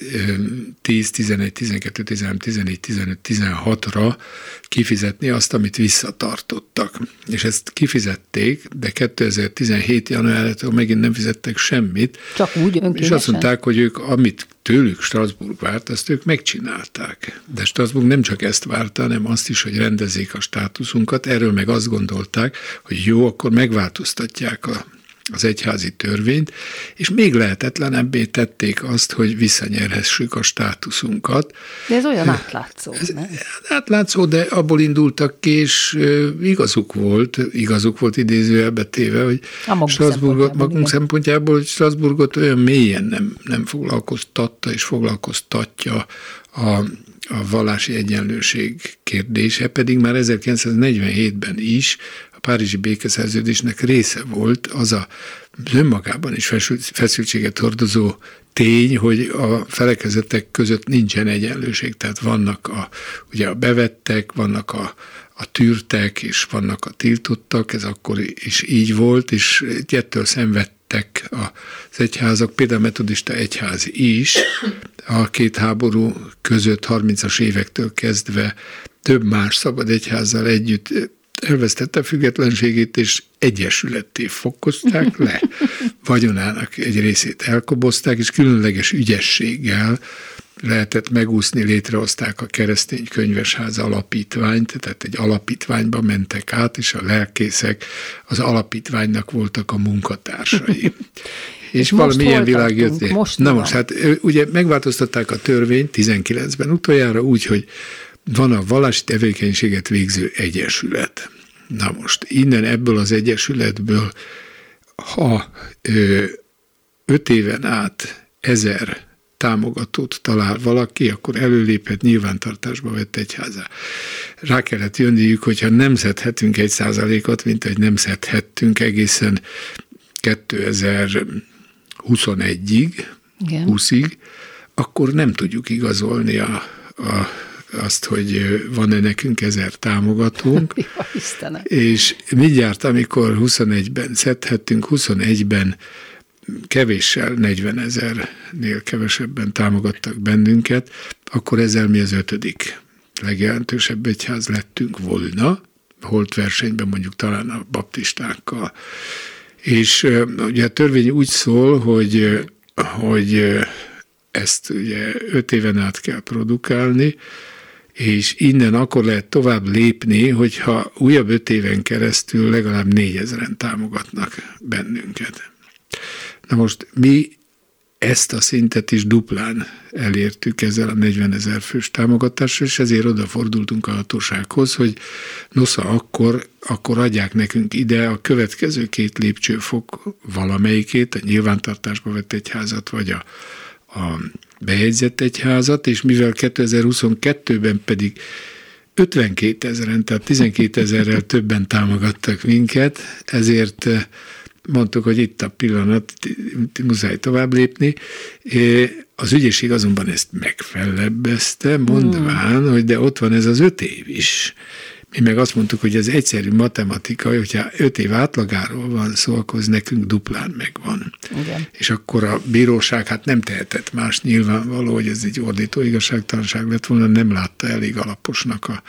10, 11, 12, 13, 14, 15, 16-ra kifizetni azt, amit visszatartottak. És ezt kifizették, de 2017 januárjától megint nem fizettek semmit. Csak úgy önkényesen? És azt mondták, hogy ők, amit tőlük Strasbourg várt, azt ők megcsinálták. De Strasbourg nem csak ezt várta, hanem azt is, hogy rendezzék a státuszunkat. Erről meg azt gondolták, hogy jó, akkor megváltoztatják a az egyházi törvényt, és még lehetetlenebbé tették azt, hogy visszanyerhessük a státuszunkat. De ez olyan átlátszó, ez, nem? Átlátszó, de abból indultak ki, és igazuk volt, igazuk volt idézőjelbe téve, hogy a Strasbourgot, magunk szempontjából, hogy Strasbourgot olyan mélyen nem, nem foglalkoztatta és foglalkoztatja a, a vallási egyenlőség kérdése, pedig már 1947-ben is Párizsi békeszerződésnek része volt az a önmagában is feszültséget hordozó tény, hogy a felekezetek között nincsen egyenlőség, tehát vannak a, ugye a bevettek, vannak a, a tűrtek, és vannak a tiltottak, ez akkor is így volt, és ettől szenvedtek az egyházak, például a metodista egyház is, a két háború között 30-as évektől kezdve több más szabad egyházzal együtt elvesztette függetlenségét, és egyesületté fokozták le. Vagyonának egy részét elkobozták, és különleges ügyességgel lehetett megúszni, létrehozták a keresztény könyvesház alapítványt, tehát egy alapítványba mentek át, és a lelkészek az alapítványnak voltak a munkatársai. és valamilyen világ jött. Most Na most, hát ugye megváltoztatták a törvényt 19-ben utoljára úgy, hogy van a vallási tevékenységet végző egyesület. Na most innen ebből az egyesületből, ha ö, öt éven át ezer támogatót talál valaki, akkor előléphet nyilvántartásba vett egyházá. Rá kellett jönniük, hogyha nem szedhetünk egy százalékot, mint hogy nem szedhettünk egészen 2021-ig, 20-ig, akkor nem tudjuk igazolni a, a azt, hogy van-e nekünk ezer támogatónk. Istenem. És mindjárt, amikor 21-ben szedhettünk, 21-ben kevéssel 40 ezernél kevesebben támogattak bennünket, akkor ezzel mi az ötödik legjelentősebb egyház lettünk volna, holt versenyben mondjuk talán a baptistákkal. És ugye a törvény úgy szól, hogy, hogy ezt ugye öt éven át kell produkálni, és innen akkor lehet tovább lépni, hogyha újabb öt éven keresztül legalább négyezeren támogatnak bennünket. Na most mi ezt a szintet is duplán elértük ezzel a 40 ezer fős támogatással, és ezért odafordultunk a hatósághoz, hogy nosza, akkor, akkor adják nekünk ide a következő két lépcsőfok valamelyikét, a nyilvántartásba vett egyházat, vagy a, a bejegyzett egyházat, és mivel 2022-ben pedig 52 ezeren, tehát 12 ezerrel többen támogattak minket, ezért eh, mondtuk, hogy itt a pillanat, muszáj tovább lépni. Eh, az ügyészség azonban ezt megfelebbezte, mondván, hmm. hogy de ott van ez az öt év is. Mi meg azt mondtuk, hogy ez egyszerű matematika, hogyha öt év átlagáról van szó, akkor ez nekünk duplán megvan. Igen. És akkor a bíróság hát nem tehetett más nyilvánvaló, hogy ez egy ordító igazságtalanság lett volna, nem látta elég alaposnak a,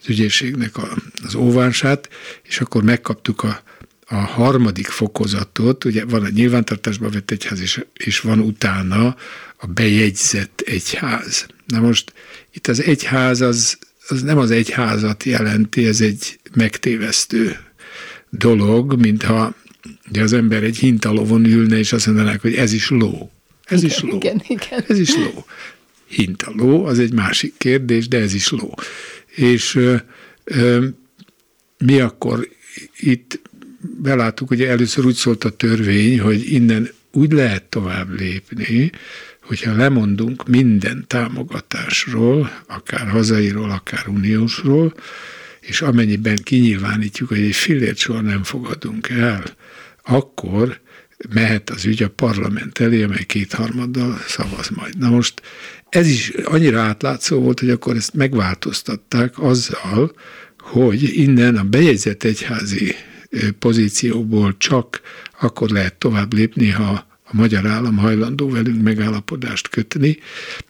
az ügyészségnek a, az óvását, és akkor megkaptuk a, a harmadik fokozatot, ugye van a nyilvántartásba vett egyház, és, és van utána a bejegyzett egyház. Na most itt az egyház az az nem az egyházat jelenti, ez egy megtévesztő dolog, mintha ugye az ember egy hintalovon ülne, és azt mondanák, hogy ez is ló. Ez igen, is ló. Igen, igen. Ez is ló. Hintaló, az egy másik kérdés, de ez is ló. És ö, ö, mi akkor itt beláttuk, hogy először úgy szólt a törvény, hogy innen úgy lehet tovább lépni, hogyha lemondunk minden támogatásról, akár hazairól, akár uniósról, és amennyiben kinyilvánítjuk, hogy egy fillért soha nem fogadunk el, akkor mehet az ügy a parlament elé, amely kétharmaddal szavaz majd. Na most ez is annyira átlátszó volt, hogy akkor ezt megváltoztatták azzal, hogy innen a bejegyzett egyházi pozícióból csak akkor lehet tovább lépni, ha a magyar állam hajlandó velünk megállapodást kötni,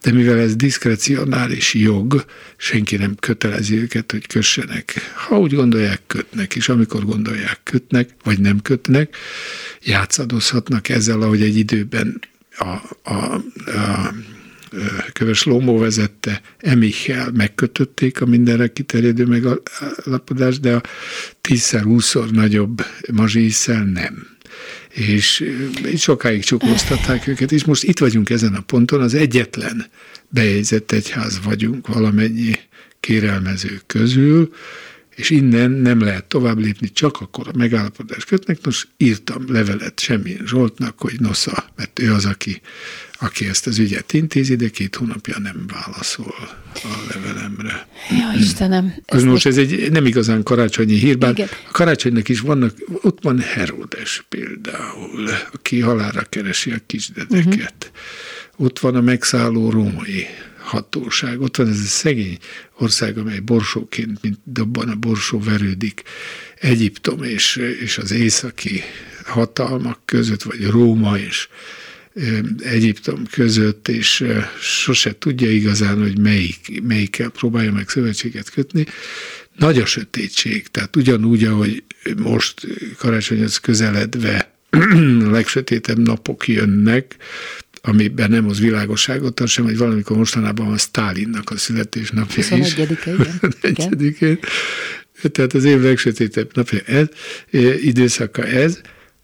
de mivel ez diszkrecionális jog, senki nem kötelezi őket, hogy kössenek. Ha úgy gondolják, kötnek, és amikor gondolják, kötnek, vagy nem kötnek, játszadozhatnak ezzel, ahogy egy időben a, a, a Köves Lómó vezette, Emichel megkötötték a mindenre kiterjedő megállapodást, de a tízszer, húszszor nagyobb mazsíszel nem és sokáig csuklóztatták őket, és most itt vagyunk ezen a ponton, az egyetlen bejegyzett egyház vagyunk valamennyi kérelmező közül, és innen nem lehet tovább lépni, csak akkor a megállapodást kötnek. Nos, írtam levelet semmilyen Zsoltnak, hogy nosza, mert ő az, aki, aki ezt az ügyet intézi, de két hónapja nem válaszol a levelemre. Ja, Istenem. Ez most ez egy nem igazán karácsonyi hír, bár Igen. a karácsonynak is vannak, ott van Herodes például, aki halára keresi a kisdedeket. Uh-huh. Ott van a megszálló római hatóság. Ott van ez a szegény ország, amely borsóként, mint dobban a borsó verődik, Egyiptom és, és az északi hatalmak között, vagy Róma és Egyiptom között, és sose tudja igazán, hogy melyik, melyikkel próbálja meg szövetséget kötni. Nagy a sötétség, tehát ugyanúgy, ahogy most karácsonyhoz közeledve a legsötétebb napok jönnek, amiben nem hoz világosságot, sem, hogy valamikor mostanában van Stálinnak a születésnapja 21 is. 21 Tehát az év legsötétebb napja ez, időszaka ez,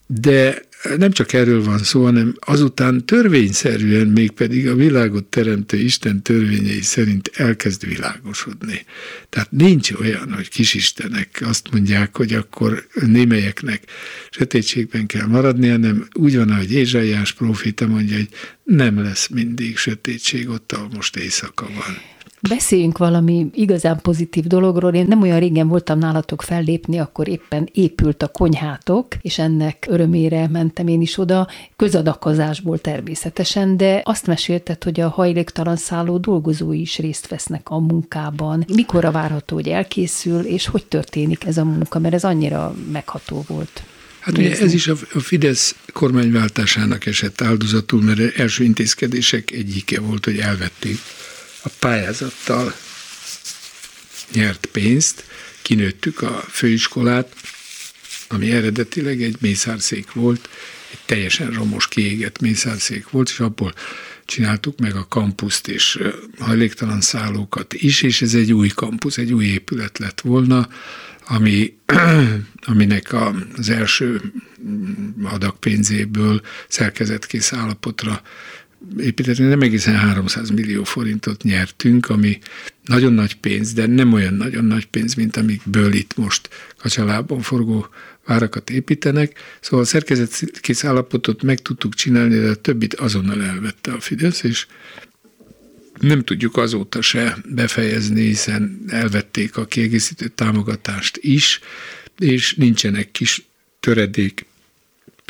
de nem csak erről van szó, hanem azután törvényszerűen mégpedig a világot teremtő Isten törvényei szerint elkezd világosodni. Tehát nincs olyan, hogy kisistenek azt mondják, hogy akkor némelyeknek sötétségben kell maradni, hanem úgy van, ahogy Ézsaiás prófita mondja, hogy nem lesz mindig sötétség ott, ahol most éjszaka van. Beszéljünk valami igazán pozitív dologról. Én nem olyan régen voltam nálatok fellépni, akkor éppen épült a konyhátok, és ennek örömére mentem én is oda, közadakozásból természetesen, de azt mesélted, hogy a hajléktalan szálló dolgozói is részt vesznek a munkában. Mikorra várható, hogy elkészül, és hogy történik ez a munka, mert ez annyira megható volt. Hát ugye ez is a Fidesz kormányváltásának esett áldozatul, mert első intézkedések egyike volt, hogy elvették a pályázattal nyert pénzt, kinőttük a főiskolát, ami eredetileg egy mészárszék volt, egy teljesen romos, kiégett mészárszék volt, és abból csináltuk meg a kampuszt és hajléktalan szállókat is, és ez egy új kampusz, egy új épület lett volna, ami, aminek az első adag pénzéből szerkezetkész állapotra építetni, nem egészen 300 millió forintot nyertünk, ami nagyon nagy pénz, de nem olyan nagyon nagy pénz, mint amikből itt most kacsalában forgó várakat építenek. Szóval a szerkezetkész állapotot meg tudtuk csinálni, de a többit azonnal elvette a Fidesz, és nem tudjuk azóta se befejezni, hiszen elvették a kiegészítő támogatást is, és nincsenek kis töredék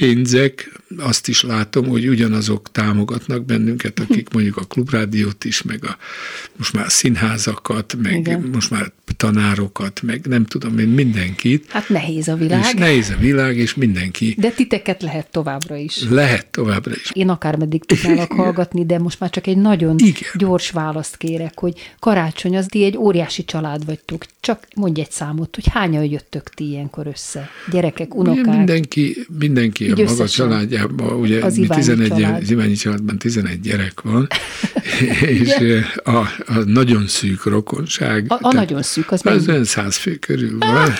pénzek, azt is látom, hogy ugyanazok támogatnak bennünket, akik mondjuk a klubrádiót is, meg a most már színházakat, meg Igen. most már tanárokat, meg nem tudom én mindenkit. Hát nehéz a világ. És nehéz a világ, és mindenki. De titeket lehet továbbra is. Lehet továbbra is. Én akármeddig tudnálak hallgatni, de most már csak egy nagyon Igen. gyors választ kérek, hogy karácsony az egy óriási család vagytok. Csak mondj egy számot, hogy hányan jöttök ti ilyenkor össze? Gyerekek, unokák? Mindenki, mindenki a maga családjában, ugye az mi 11, család. az Iványi családban 11 gyerek van, és a, a nagyon szűk rokonság. A, a nagyon szűk, az Az olyan száz fő körül van.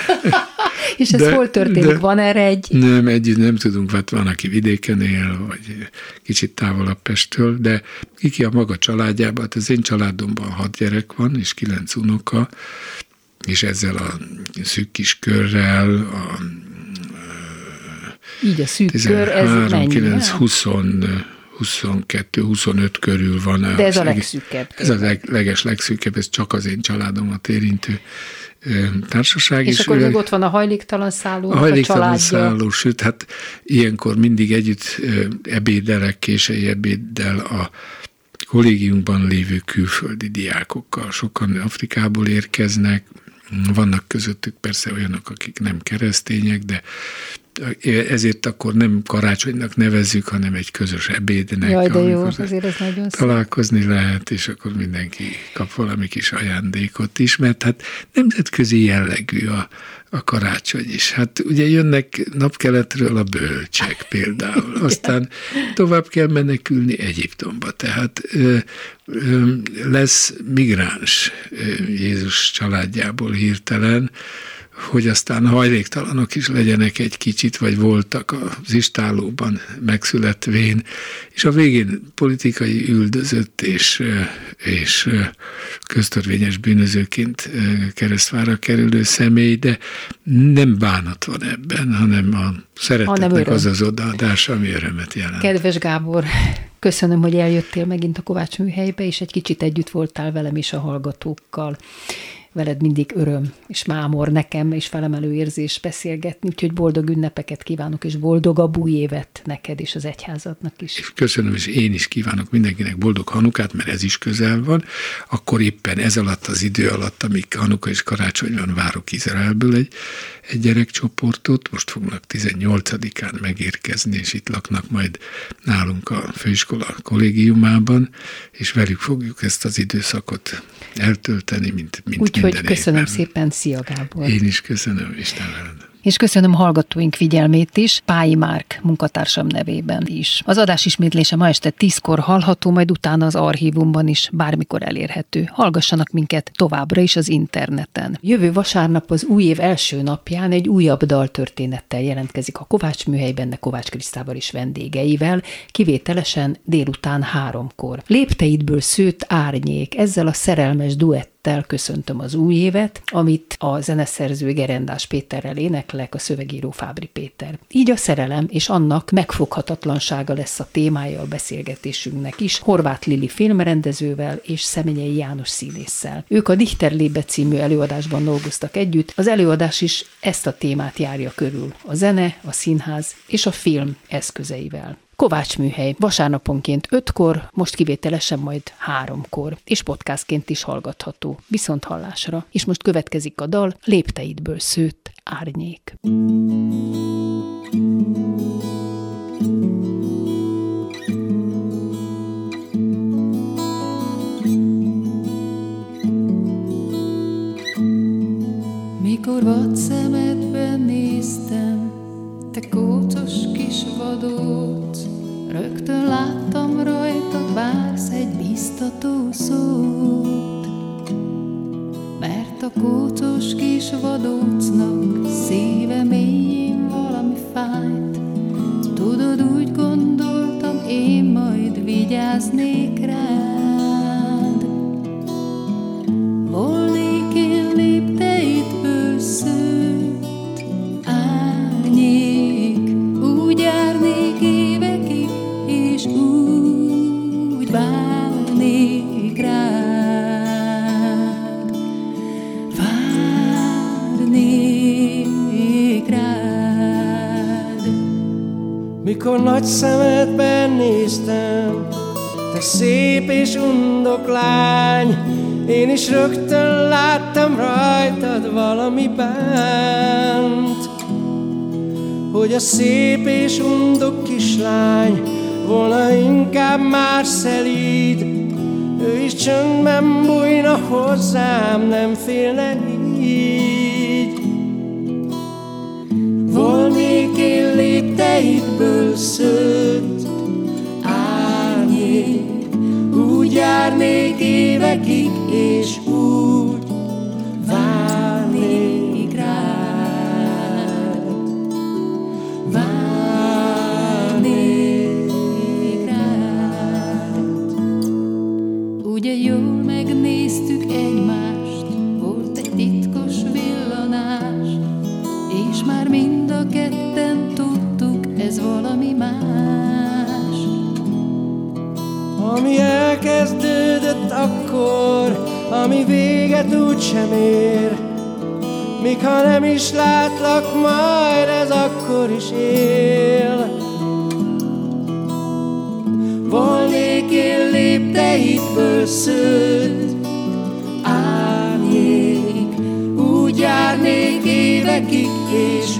és ez de, hol történik? De, van erre egy? Nem, együtt nem tudunk, mert van, aki vidéken él, vagy kicsit távolabb Pesttől, de ki a maga családjában, hát az én családomban hat gyerek van, és kilenc unoka, és ezzel a szűk kis körrel, a így a szűk 13, kör, ez 9, 20, 22-25 körül van. De ez a legszűkebb. Ez a leg, leges legszűkebb, ez csak az én családomat érintő társaság. És, és akkor még ott van a hajléktalan szálló, a hajléktalan a szálló, sőt, hát ilyenkor mindig együtt ebédelek, késői ebéddel a kollégiumban lévő külföldi diákokkal. Sokan Afrikából érkeznek, vannak közöttük persze olyanok, akik nem keresztények, de ezért akkor nem karácsonynak nevezzük, hanem egy közös ebédnek. Jaj, de jó, azért ez nagyon Találkozni szép. lehet, és akkor mindenki kap valami kis ajándékot is, mert hát nemzetközi jellegű a, a karácsony is. Hát ugye jönnek napkeletről a bölcsek például, aztán tovább kell menekülni Egyiptomba, tehát ö, ö, lesz migráns ö, Jézus családjából hirtelen, hogy aztán hajléktalanok is legyenek egy kicsit, vagy voltak az istálóban megszületvén, és a végén politikai üldözött és, és köztörvényes bűnözőként keresztvára kerülő személy, de nem bánat van ebben, hanem a szeretetnek az az odaadás, ami örömet jelent. Kedves Gábor, köszönöm, hogy eljöttél megint a Kovács műhelybe, és egy kicsit együtt voltál velem is a hallgatókkal veled mindig öröm és mámor nekem, és felemelő érzés beszélgetni, úgyhogy boldog ünnepeket kívánok, és boldogabb új évet neked és az egyházadnak is. És köszönöm, és én is kívánok mindenkinek boldog Hanukát, mert ez is közel van. Akkor éppen ez alatt az idő alatt, amíg Hanuka és karácsony van, várok Izraelből egy, egy gyerekcsoportot, most fognak 18-án megérkezni, és itt laknak majd nálunk a főiskola kollégiumában, és velük fogjuk ezt az időszakot eltölteni, mint, mint Úgyhogy köszönöm évben. szépen, szia Gábor! Én is köszönöm, Isten veled! És köszönöm hallgatóink figyelmét is, Pályi Márk munkatársam nevében is. Az adás ismétlése ma este tízkor hallható, majd utána az archívumban is bármikor elérhető. Hallgassanak minket továbbra is az interneten. Jövő vasárnap az új év első napján egy újabb daltörténettel jelentkezik a Kovács műhelyben, de Kovács Krisztával is vendégeivel, kivételesen délután háromkor. Lépteidből szőtt árnyék, ezzel a szerelmes duett tisztelettel köszöntöm az új évet, amit a zeneszerző Gerendás Péterrel éneklek, a szövegíró Fábri Péter. Így a szerelem és annak megfoghatatlansága lesz a témája a beszélgetésünknek is, Horváth Lili filmrendezővel és Szemenyei János színésszel. Ők a Dichter Lébe című előadásban dolgoztak együtt, az előadás is ezt a témát járja körül, a zene, a színház és a film eszközeivel. Kovács műhely vasárnaponként 5-kor, most kivételesen majd 3-kor, és podcastként is hallgatható, viszont hallásra. És most következik a dal Lépteidből szőtt árnyék. Mikor vad szemedben néztem, te kócos kis vadóc, Rögtön láttam rajta, vársz egy biztató szót, mert a kócos kis vadócnak szíve Mikor nagy szemedben néztem, te szép és undok lány, én is rögtön láttam rajtad valami bánt, hogy a szép és undok kislány volna inkább már szelíd, ő is csöndben bújna hozzám, nem félne lépteidből szőtt árnyék, úgy járnék évekig, sem ér. Míg ha nem is látlak majd, ez akkor is él. Volnék én lépteidből szőtt, árnyék, úgy járnék évekig, és